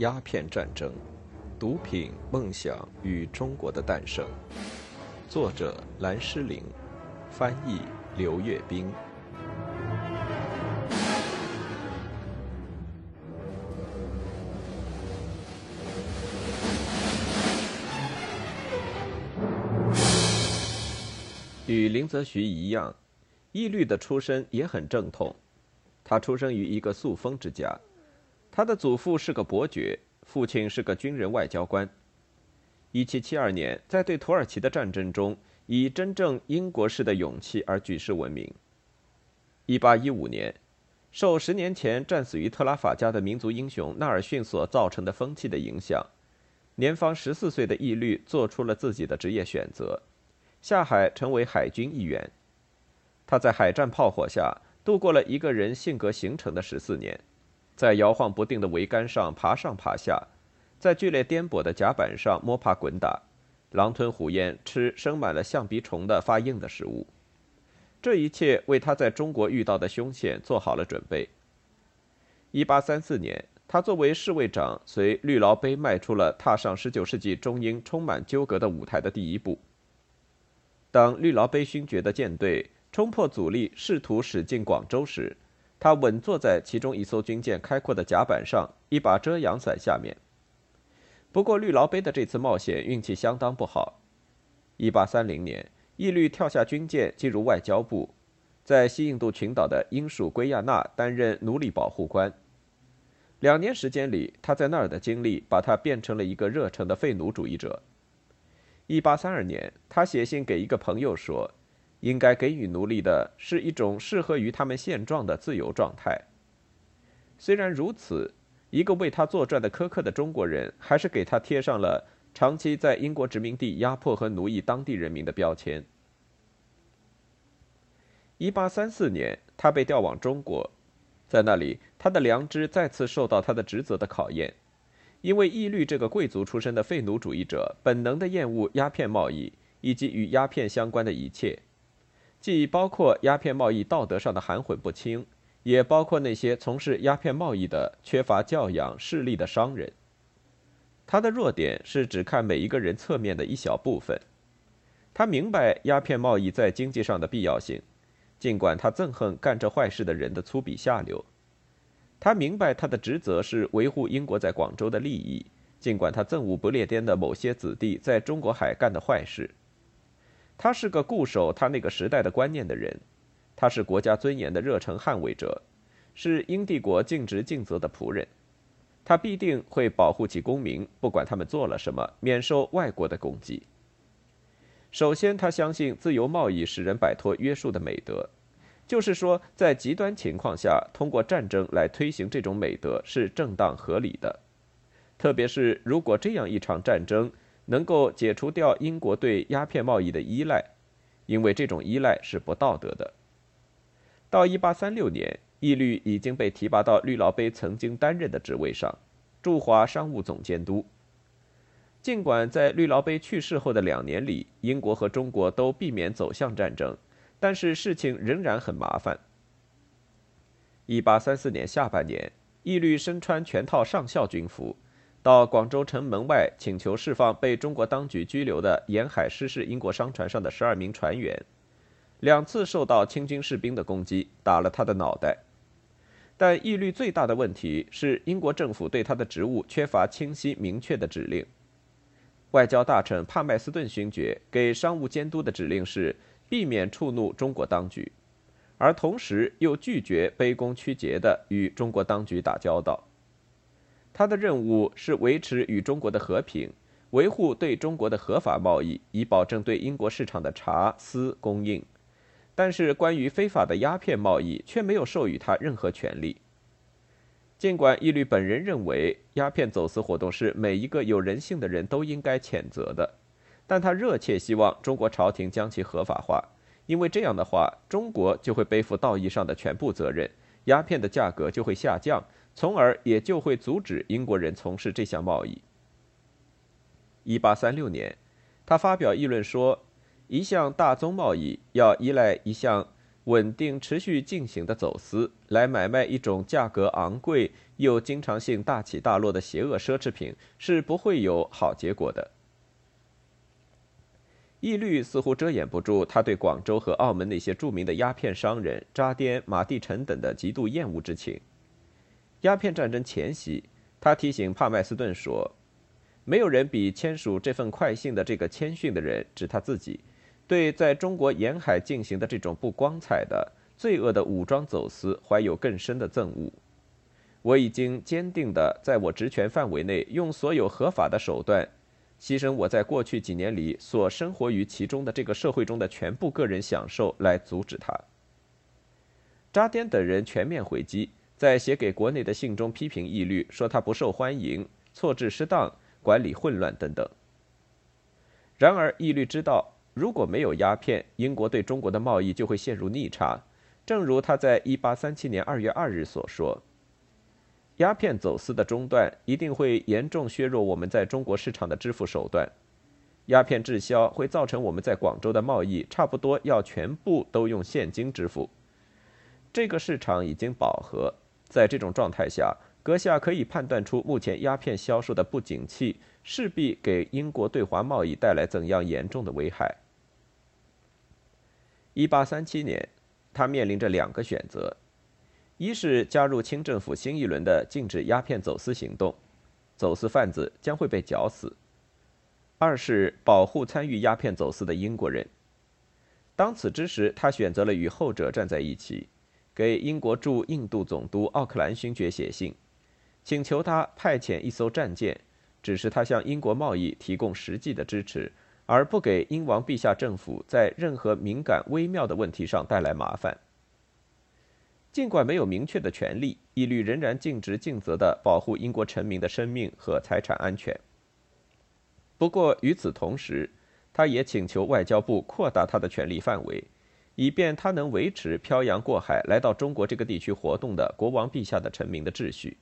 鸦片战争：毒品、梦想与中国的诞生。作者：蓝诗玲，翻译：刘月冰。与林则徐一样，义律的出身也很正统。他出生于一个素封之家，他的祖父是个伯爵，父亲是个军人外交官。1772年，在对土耳其的战争中，以真正英国式的勇气而举世闻名。1815年，受十年前战死于特拉法加的民族英雄纳尔逊所造成的风气的影响，年方14岁的义律做出了自己的职业选择。下海成为海军一员，他在海战炮火下度过了一个人性格形成的十四年，在摇晃不定的桅杆上爬上爬下，在剧烈颠簸的甲板上摸爬滚打，狼吞虎咽吃生满了象鼻虫的发硬的食物，这一切为他在中国遇到的凶险做好了准备。一八三四年，他作为侍卫长，随绿劳碑迈出了踏上十九世纪中英充满纠葛的舞台的第一步。当绿劳碑勋爵的舰队冲破阻力，试图驶进广州时，他稳坐在其中一艘军舰开阔的甲板上，一把遮阳伞下面。不过，绿劳杯的这次冒险运气相当不好。1830年，义律跳下军舰，进入外交部，在西印度群岛的英属圭亚那担任奴隶保护官。两年时间里，他在那儿的经历把他变成了一个热诚的废奴主义者。一八三二年，他写信给一个朋友说：“应该给予奴隶的是一种适合于他们现状的自由状态。”虽然如此，一个为他作传的苛刻的中国人还是给他贴上了长期在英国殖民地压迫和奴役当地人民的标签。一八三四年，他被调往中国，在那里，他的良知再次受到他的职责的考验。因为义律这个贵族出身的废奴主义者，本能的厌恶鸦片贸易以及与鸦片相关的一切，既包括鸦片贸易道德上的含混不清，也包括那些从事鸦片贸易的缺乏教养、势利的商人。他的弱点是只看每一个人侧面的一小部分。他明白鸦片贸易在经济上的必要性，尽管他憎恨干这坏事的人的粗鄙下流。他明白他的职责是维护英国在广州的利益，尽管他憎恶不列颠的某些子弟在中国海干的坏事。他是个固守他那个时代的观念的人，他是国家尊严的热诚捍卫者，是英帝国尽职尽责的仆人。他必定会保护其公民，不管他们做了什么，免受外国的攻击。首先，他相信自由贸易使人摆脱约束的美德。就是说，在极端情况下，通过战争来推行这种美德是正当合理的。特别是如果这样一场战争能够解除掉英国对鸦片贸易的依赖，因为这种依赖是不道德的。到1836年，义律已经被提拔到绿劳碑曾经担任的职位上，驻华商务总监督。尽管在绿劳碑去世后的两年里，英国和中国都避免走向战争。但是事情仍然很麻烦。一八三四年下半年，义律身穿全套上校军服，到广州城门外请求释放被中国当局拘留的沿海失事英国商船上的十二名船员，两次受到清军士兵的攻击，打了他的脑袋。但义律最大的问题是英国政府对他的职务缺乏清晰明确的指令。外交大臣帕麦斯顿勋爵给商务监督的指令是。避免触怒中国当局，而同时又拒绝卑躬屈节地与中国当局打交道。他的任务是维持与中国的和平，维护对中国的合法贸易，以保证对英国市场的茶丝供应。但是，关于非法的鸦片贸易却没有授予他任何权利。尽管义律本人认为鸦片走私活动是每一个有人性的人都应该谴责的。但他热切希望中国朝廷将其合法化，因为这样的话，中国就会背负道义上的全部责任，鸦片的价格就会下降，从而也就会阻止英国人从事这项贸易。一八三六年，他发表议论说，一项大宗贸易要依赖一项稳定、持续进行的走私，来买卖一种价格昂贵又经常性大起大落的邪恶奢侈品，是不会有好结果的。义律似乎遮掩不住他对广州和澳门那些著名的鸦片商人扎颠、马地臣等的极度厌恶之情。鸦片战争前夕，他提醒帕麦斯顿说：“没有人比签署这份快信的这个谦逊的人，指他自己，对在中国沿海进行的这种不光彩的、罪恶的武装走私怀有更深的憎恶。我已经坚定地在我职权范围内，用所有合法的手段。”牺牲我在过去几年里所生活于其中的这个社会中的全部个人享受，来阻止他。扎颠等人全面回击，在写给国内的信中批评义律，说他不受欢迎、错置失当、管理混乱等等。然而，义律知道，如果没有鸦片，英国对中国的贸易就会陷入逆差，正如他在1837年2月2日所说。鸦片走私的中断一定会严重削弱我们在中国市场的支付手段。鸦片滞销会造成我们在广州的贸易差不多要全部都用现金支付。这个市场已经饱和，在这种状态下，阁下可以判断出目前鸦片销售的不景气势必给英国对华贸易带来怎样严重的危害。一八三七年，他面临着两个选择。一是加入清政府新一轮的禁止鸦片走私行动，走私贩子将会被绞死；二是保护参与鸦片走私的英国人。当此之时，他选择了与后者站在一起，给英国驻印度总督奥克兰勋爵写信，请求他派遣一艘战舰，只是他向英国贸易提供实际的支持，而不给英王陛下政府在任何敏感微妙的问题上带来麻烦。尽管没有明确的权利，义律仍然尽职尽责地保护英国臣民的生命和财产安全。不过，与此同时，他也请求外交部扩大他的权力范围，以便他能维持漂洋过海来到中国这个地区活动的国王陛下的臣民的秩序。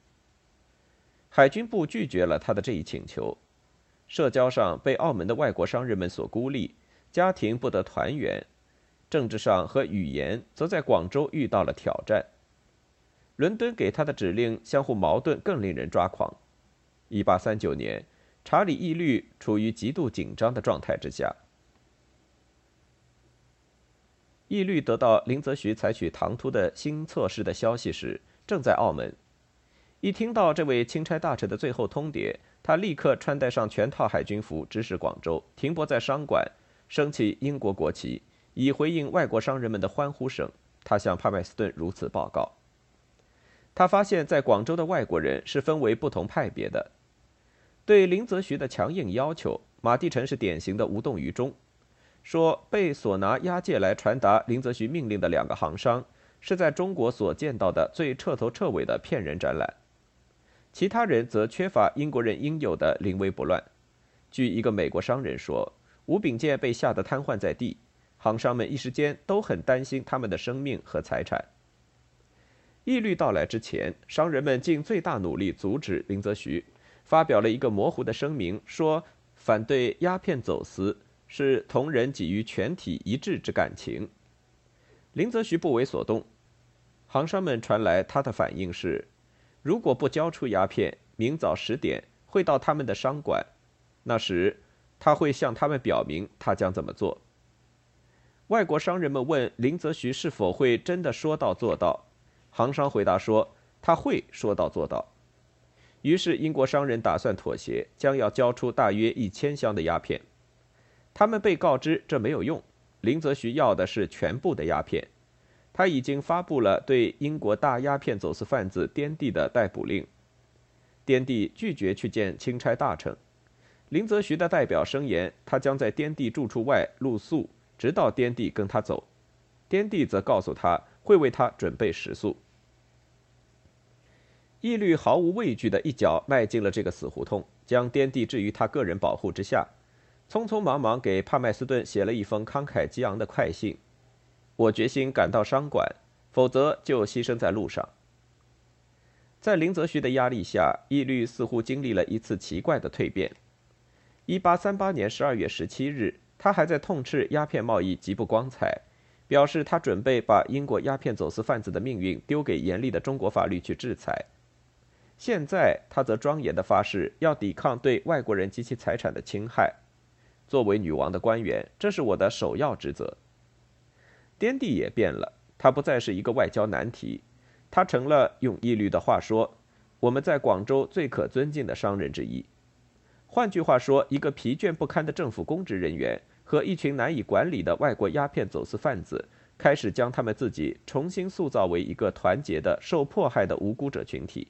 海军部拒绝了他的这一请求。社交上被澳门的外国商人们所孤立，家庭不得团圆。政治上和语言则在广州遇到了挑战。伦敦给他的指令相互矛盾，更令人抓狂。1839年，查理义律处于极度紧张的状态之下。义律得到林则徐采取唐突的新措施的消息时，正在澳门。一听到这位钦差大臣的最后通牒，他立刻穿戴上全套海军服，直驶广州，停泊在商馆，升起英国国旗。以回应外国商人们的欢呼声，他向帕麦斯顿如此报告。他发现，在广州的外国人是分为不同派别的。对林则徐的强硬要求，马地臣是典型的无动于衷，说被所拿押解来传达林则徐命令的两个行商，是在中国所见到的最彻头彻尾的骗人展览。其他人则缺乏英国人应有的临危不乱。据一个美国商人说，吴秉健被吓得瘫痪在地。行商们一时间都很担心他们的生命和财产。义律到来之前，商人们尽最大努力阻止林则徐，发表了一个模糊的声明，说反对鸦片走私是同人给予全体一致之感情。林则徐不为所动。行商们传来他的反应是：如果不交出鸦片，明早十点会到他们的商馆，那时他会向他们表明他将怎么做。外国商人们问林则徐是否会真的说到做到，行商回答说他会说到做到。于是英国商人打算妥协，将要交出大约一千箱的鸦片。他们被告知这没有用，林则徐要的是全部的鸦片。他已经发布了对英国大鸦片走私贩子滇地的逮捕令。滇地拒绝去见钦差大臣。林则徐的代表声言，他将在滇地住处外露宿。直到滇地跟他走，滇地则告诉他会为他准备食宿。义律毫无畏惧的一脚迈进了这个死胡同，将滇地置于他个人保护之下，匆匆忙忙给帕麦斯顿写了一封慷慨激昂的快信：“我决心赶到商馆，否则就牺牲在路上。”在林则徐的压力下，义律似乎经历了一次奇怪的蜕变。一八三八年十二月十七日。他还在痛斥鸦片贸易极不光彩，表示他准备把英国鸦片走私贩子的命运丢给严厉的中国法律去制裁。现在，他则庄严地发誓要抵抗对外国人及其财产的侵害。作为女王的官员，这是我的首要职责。滇地也变了，他不再是一个外交难题，他成了用义律的话说，我们在广州最可尊敬的商人之一。换句话说，一个疲倦不堪的政府公职人员。和一群难以管理的外国鸦片走私贩子，开始将他们自己重新塑造为一个团结的、受迫害的无辜者群体。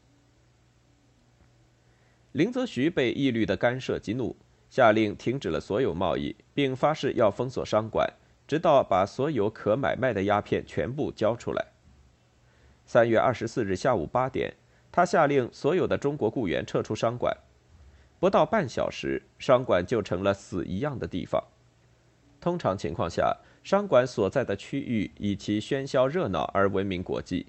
林则徐被义律的干涉激怒，下令停止了所有贸易，并发誓要封锁商馆，直到把所有可买卖的鸦片全部交出来。三月二十四日下午八点，他下令所有的中国雇员撤出商馆。不到半小时，商馆就成了死一样的地方。通常情况下，商馆所在的区域以其喧嚣热闹而闻名国际。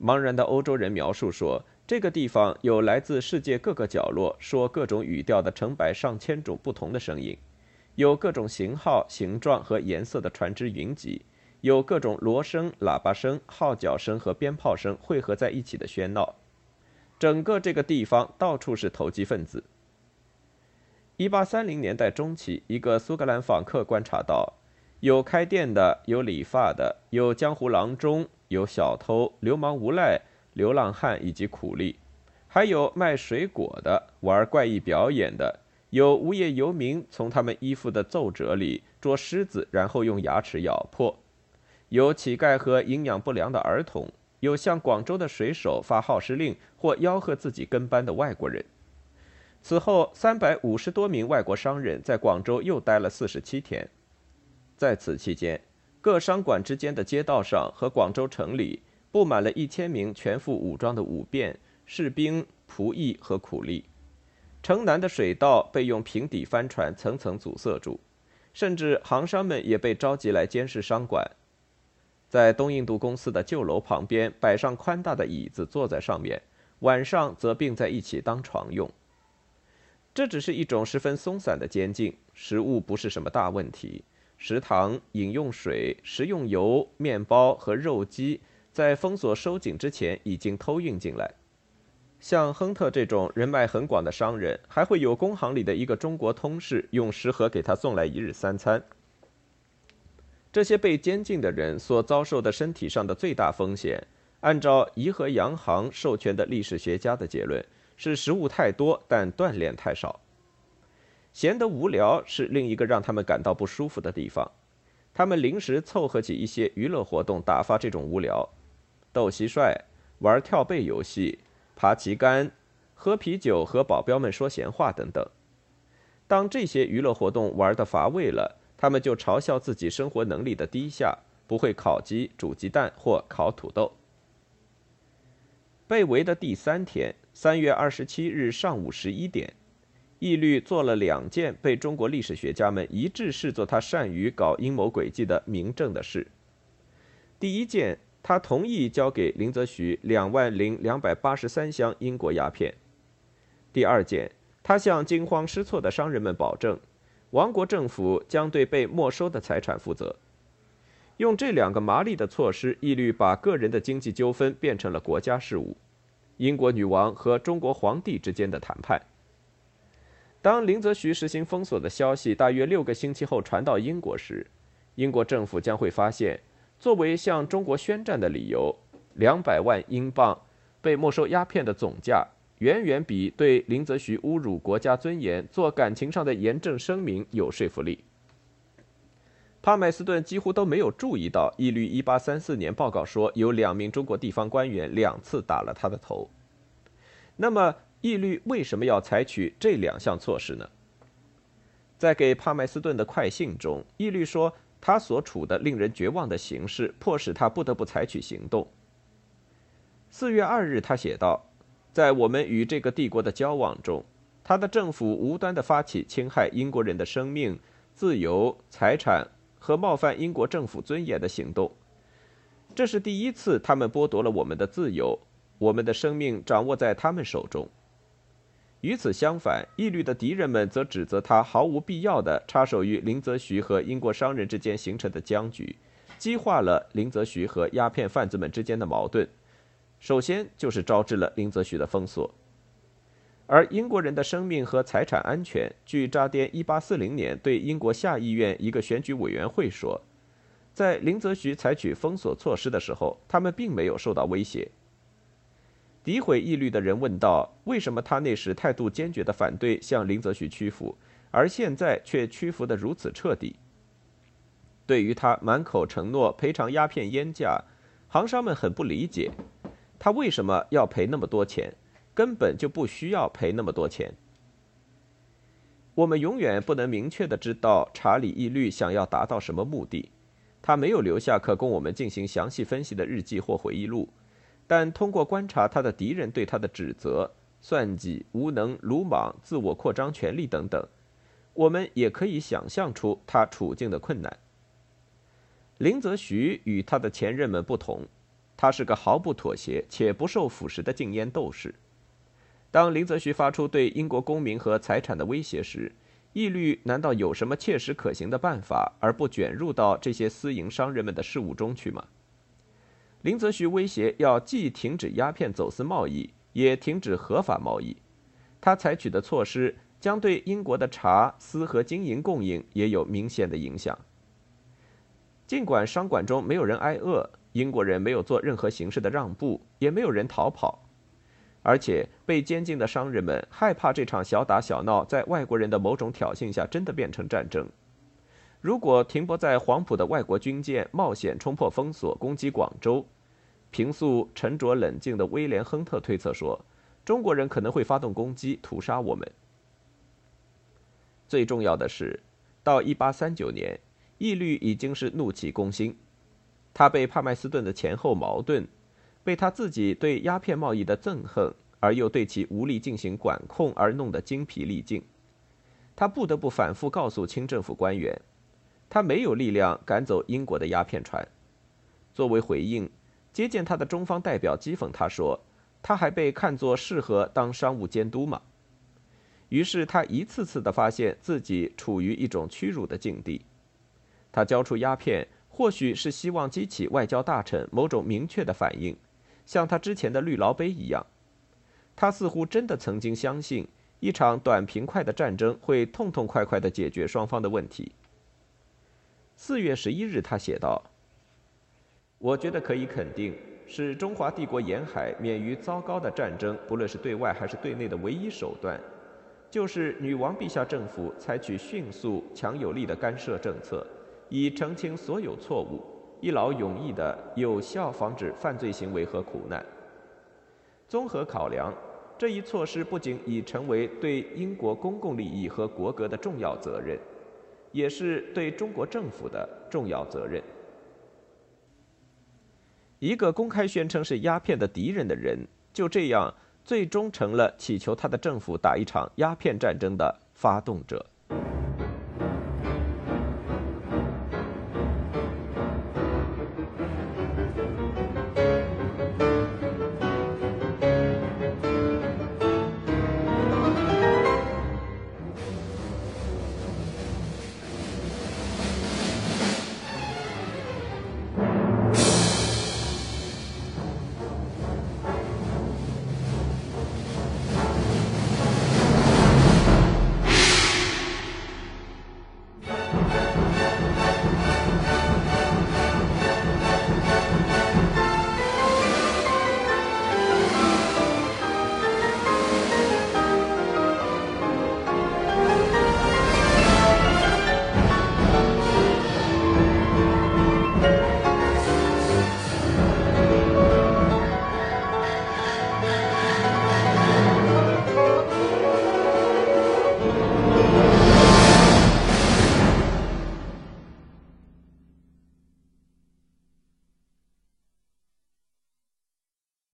茫然的欧洲人描述说，这个地方有来自世界各个角落、说各种语调的成百上千种不同的声音，有各种型号、形状和颜色的船只云集，有各种锣声、喇叭声、号角声和鞭炮声汇合在一起的喧闹。整个这个地方到处是投机分子。一八三零年代中期，一个苏格兰访客观察到，有开店的，有理发的，有江湖郎中，有小偷、流氓无赖、流浪汉以及苦力，还有卖水果的、玩怪异表演的，有无业游民从他们衣服的皱褶里捉虱子，然后用牙齿咬破，有乞丐和营养不良的儿童，有向广州的水手发号施令或吆喝自己跟班的外国人。此后，三百五十多名外国商人在广州又待了四十七天。在此期间，各商馆之间的街道上和广州城里布满了一千名全副武装的武便、士兵、仆役和苦力。城南的水道被用平底帆船层层阻塞住，甚至行商们也被召集来监视商馆。在东印度公司的旧楼旁边摆上宽大的椅子，坐在上面，晚上则并在一起当床用。这只是一种十分松散的监禁，食物不是什么大问题。食堂、饮用水、食用油、面包和肉鸡，在封锁收紧之前已经偷运进来。像亨特这种人脉很广的商人，还会有工行里的一个中国通事用食盒给他送来一日三餐。这些被监禁的人所遭受的身体上的最大风险，按照颐和洋行授权的历史学家的结论。是食物太多，但锻炼太少。闲得无聊是另一个让他们感到不舒服的地方。他们临时凑合起一些娱乐活动打发这种无聊：斗蟋蟀、玩跳背游戏、爬旗杆、喝啤酒、和保镖们说闲话等等。当这些娱乐活动玩得乏味了，他们就嘲笑自己生活能力的低下，不会烤鸡、煮鸡蛋或烤土豆。被围的第三天。三月二十七日上午十一点，义律做了两件被中国历史学家们一致视作他善于搞阴谋诡计的明证的事。第一件，他同意交给林则徐两万零两百八十三箱英国鸦片；第二件，他向惊慌失措的商人们保证，王国政府将对被没收的财产负责。用这两个麻利的措施，一律把个人的经济纠纷变成了国家事务。英国女王和中国皇帝之间的谈判。当林则徐实行封锁的消息大约六个星期后传到英国时，英国政府将会发现，作为向中国宣战的理由，两百万英镑被没收鸦片的总价，远远比对林则徐侮辱国家尊严做感情上的严正声明有说服力。帕麦斯顿几乎都没有注意到，义律1834年报告说有两名中国地方官员两次打了他的头。那么，义律为什么要采取这两项措施呢？在给帕麦斯顿的快信中，义律说他所处的令人绝望的形势迫使他不得不采取行动。4月2日，他写道：“在我们与这个帝国的交往中，他的政府无端地发起侵害英国人的生命、自由、财产。”和冒犯英国政府尊严的行动，这是第一次他们剥夺了我们的自由，我们的生命掌握在他们手中。与此相反，义律的敌人们则指责他毫无必要地插手于林则徐和英国商人之间形成的僵局，激化了林则徐和鸦片贩子们之间的矛盾。首先就是招致了林则徐的封锁。而英国人的生命和财产安全，据扎颠1840年对英国下议院一个选举委员会说，在林则徐采取封锁措施的时候，他们并没有受到威胁。诋毁义律的人问道：“为什么他那时态度坚决地反对向林则徐屈服，而现在却屈服得如此彻底？”对于他满口承诺赔偿鸦片烟价，行商们很不理解，他为什么要赔那么多钱？根本就不需要赔那么多钱。我们永远不能明确的知道查理义律想要达到什么目的，他没有留下可供我们进行详细分析的日记或回忆录。但通过观察他的敌人对他的指责、算计、无能、鲁莽、自我扩张权力等等，我们也可以想象出他处境的困难。林则徐与他的前任们不同，他是个毫不妥协且不受腐蚀的禁烟斗士。当林则徐发出对英国公民和财产的威胁时，义律难道有什么切实可行的办法，而不卷入到这些私营商人们的事务中去吗？林则徐威胁要既停止鸦片走私贸易，也停止合法贸易。他采取的措施将对英国的茶、丝和金银供应也有明显的影响。尽管商馆中没有人挨饿，英国人没有做任何形式的让步，也没有人逃跑，而且被监禁的商人们害怕这场小打小闹在外国人的某种挑衅下真的变成战争。如果停泊在黄埔的外国军舰冒险冲破封锁攻击广州，平素沉着冷静的威廉·亨特推测说，中国人可能会发动攻击屠杀我们。最重要的是，到1839年，义律已经是怒气攻心，他被帕麦斯顿的前后矛盾，被他自己对鸦片贸易的憎恨，而又对其无力进行管控而弄得精疲力尽，他不得不反复告诉清政府官员。他没有力量赶走英国的鸦片船。作为回应，接见他的中方代表讥讽他说：“他还被看作适合当商务监督吗？”于是他一次次地发现自己处于一种屈辱的境地。他交出鸦片，或许是希望激起外交大臣某种明确的反应，像他之前的绿劳杯一样。他似乎真的曾经相信，一场短平快的战争会痛痛快快地解决双方的问题。四月十一日，他写道：“我觉得可以肯定，使中华帝国沿海免于糟糕的战争，不论是对外还是对内的唯一手段，就是女王陛下政府采取迅速、强有力的干涉政策，以澄清所有错误，一劳永逸地有效防止犯罪行为和苦难。综合考量，这一措施不仅已成为对英国公共利益和国格的重要责任。”也是对中国政府的重要责任。一个公开宣称是鸦片的敌人的人，就这样最终成了祈求他的政府打一场鸦片战争的发动者。